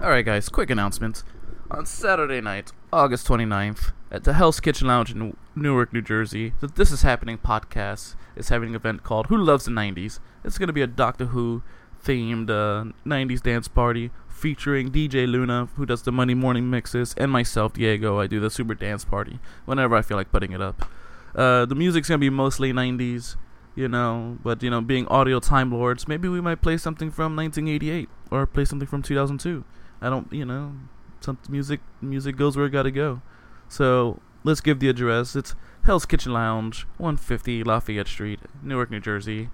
Alright, guys, quick announcement. On Saturday night, August 29th, at the Hell's Kitchen Lounge in Newark, New Jersey, the This Is Happening podcast is having an event called Who Loves the 90s. It's going to be a Doctor Who themed uh, 90s dance party featuring DJ Luna, who does the Monday morning mixes, and myself, Diego. I do the super dance party whenever I feel like putting it up. Uh, the music's going to be mostly 90s you know. But you know, being audio time lords, maybe we might play something from 1988 or play something from 2002. I don't, you know, some music music goes where it gotta go. So let's give the address. It's Hell's Kitchen Lounge, 150 Lafayette Street, Newark, New Jersey.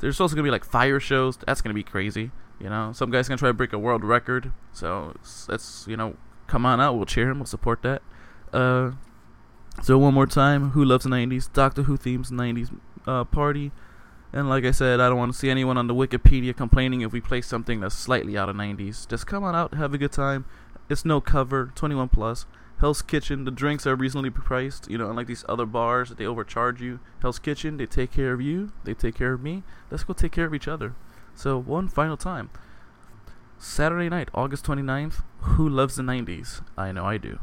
There's also gonna be like fire shows. That's gonna be crazy. You know, some guy's gonna try to break a world record. So let's, you know, come on out. We'll cheer him. We'll support that. Uh, so one more time, who loves the 90s? Doctor Who themes 90s uh, party. And like I said, I don't want to see anyone on the Wikipedia complaining if we play something that's slightly out of 90s. Just come on out, have a good time. It's no cover, 21 plus. Hell's Kitchen, the drinks are reasonably priced. You know, unlike these other bars that they overcharge you. Hell's Kitchen, they take care of you, they take care of me. Let's go take care of each other. So, one final time. Saturday night, August 29th. Who loves the 90s? I know I do.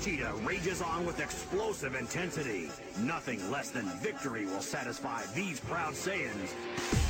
Cheetah rages on with explosive intensity. Nothing less than victory will satisfy these proud Saiyans.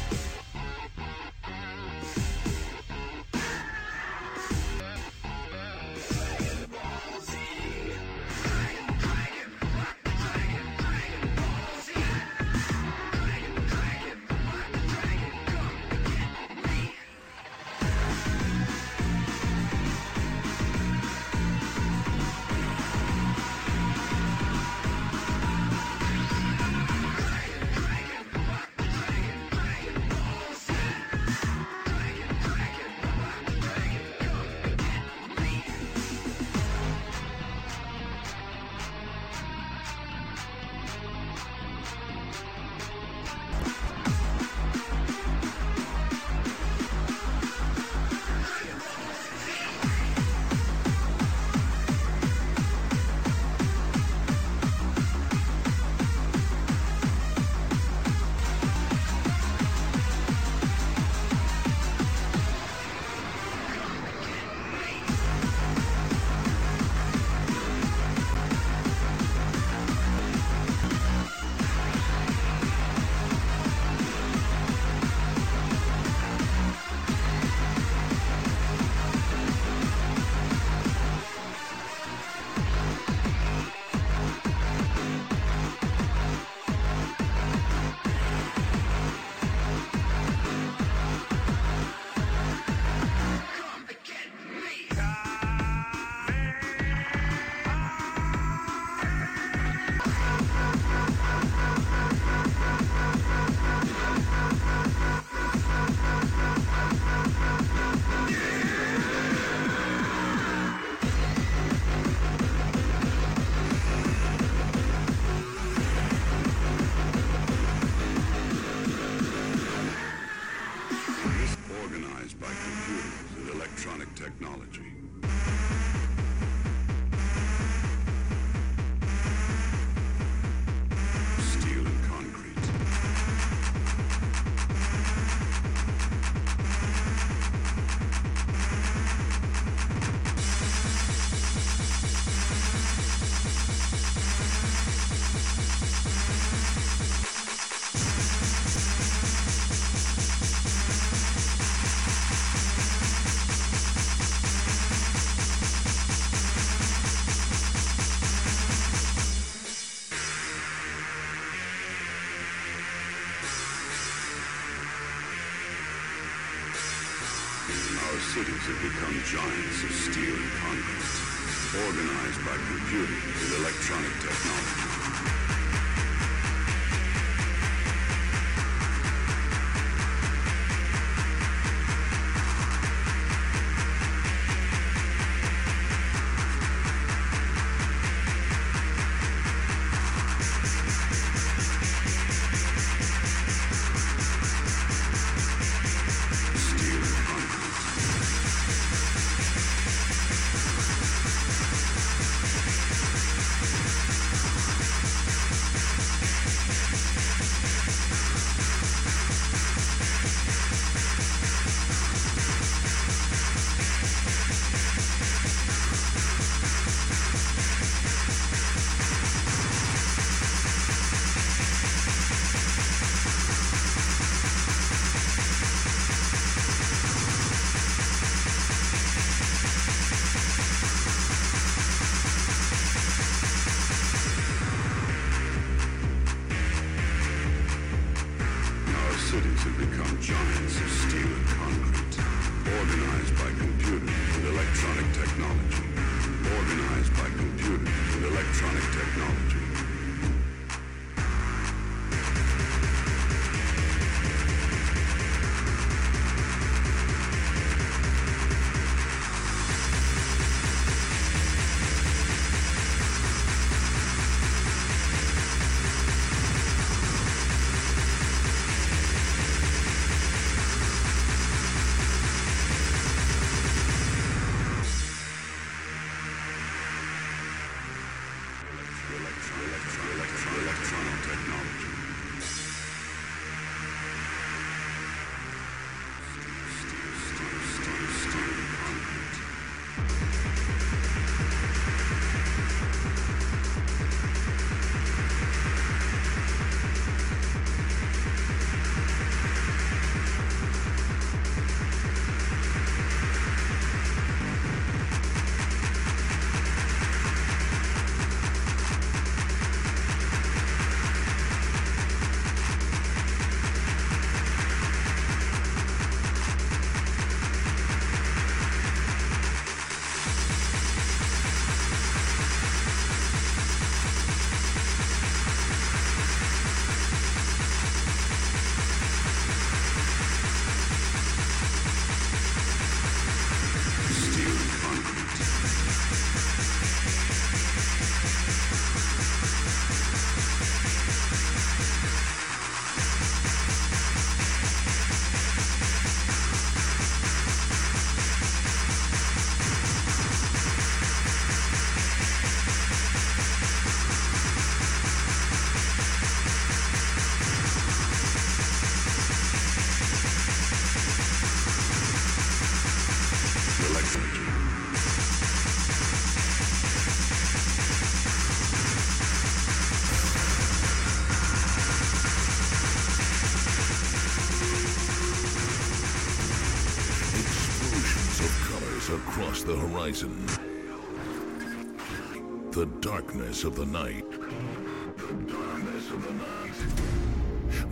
darkness of the night.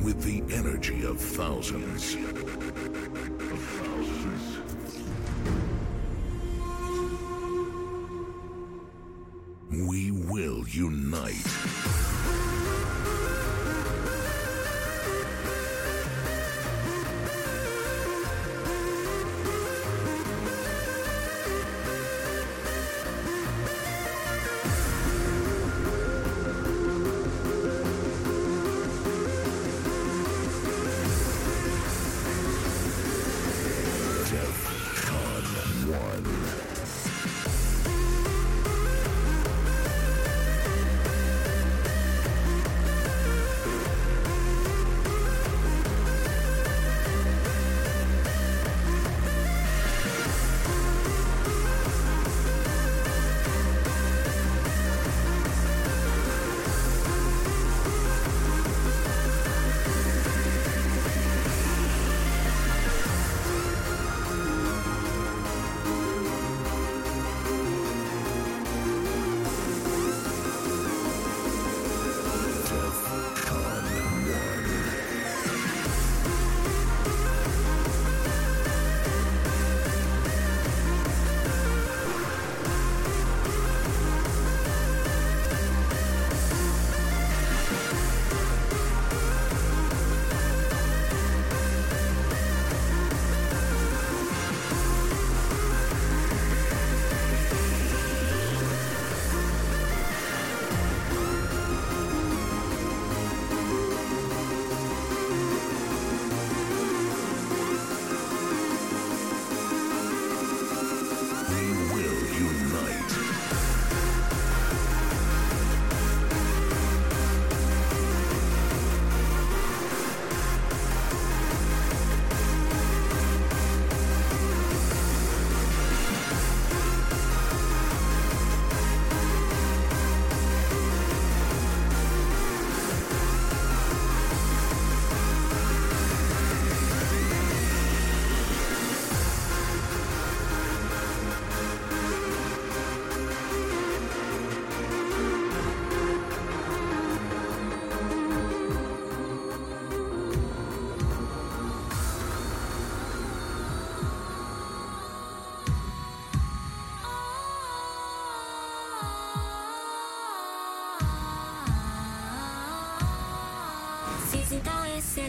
With the energy of thousands. We will unite.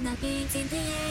the beat the air.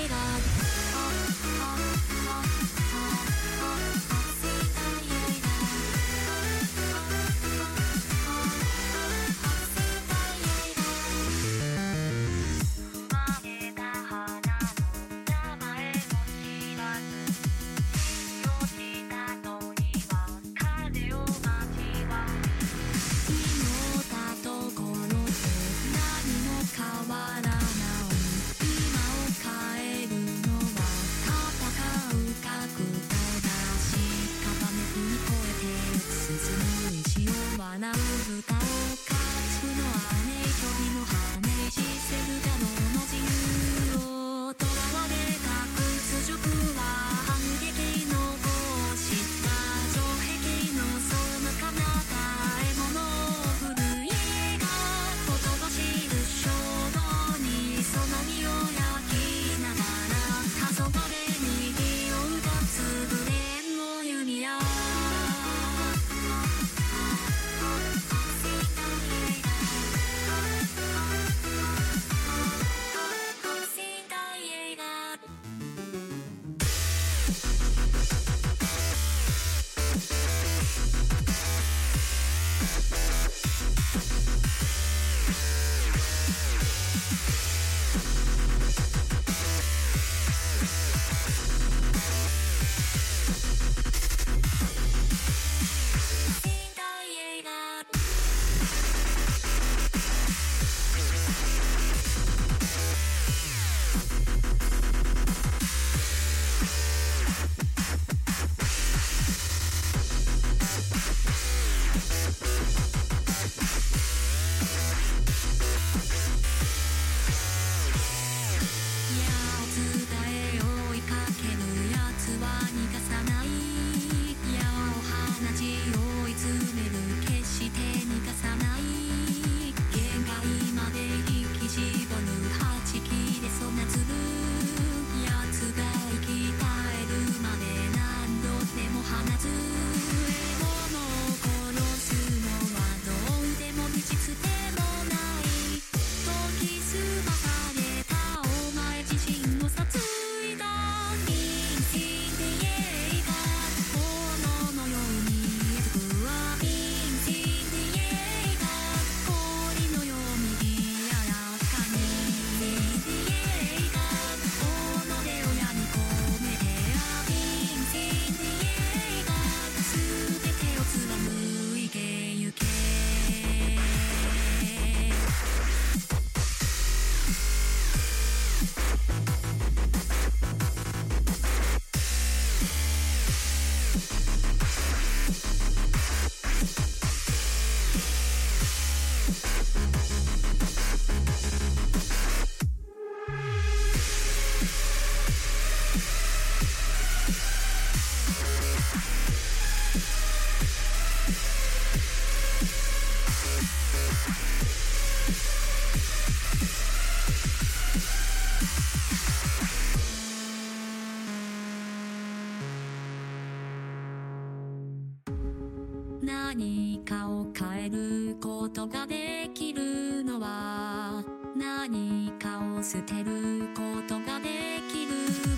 ことができるのは何かを捨てることができる。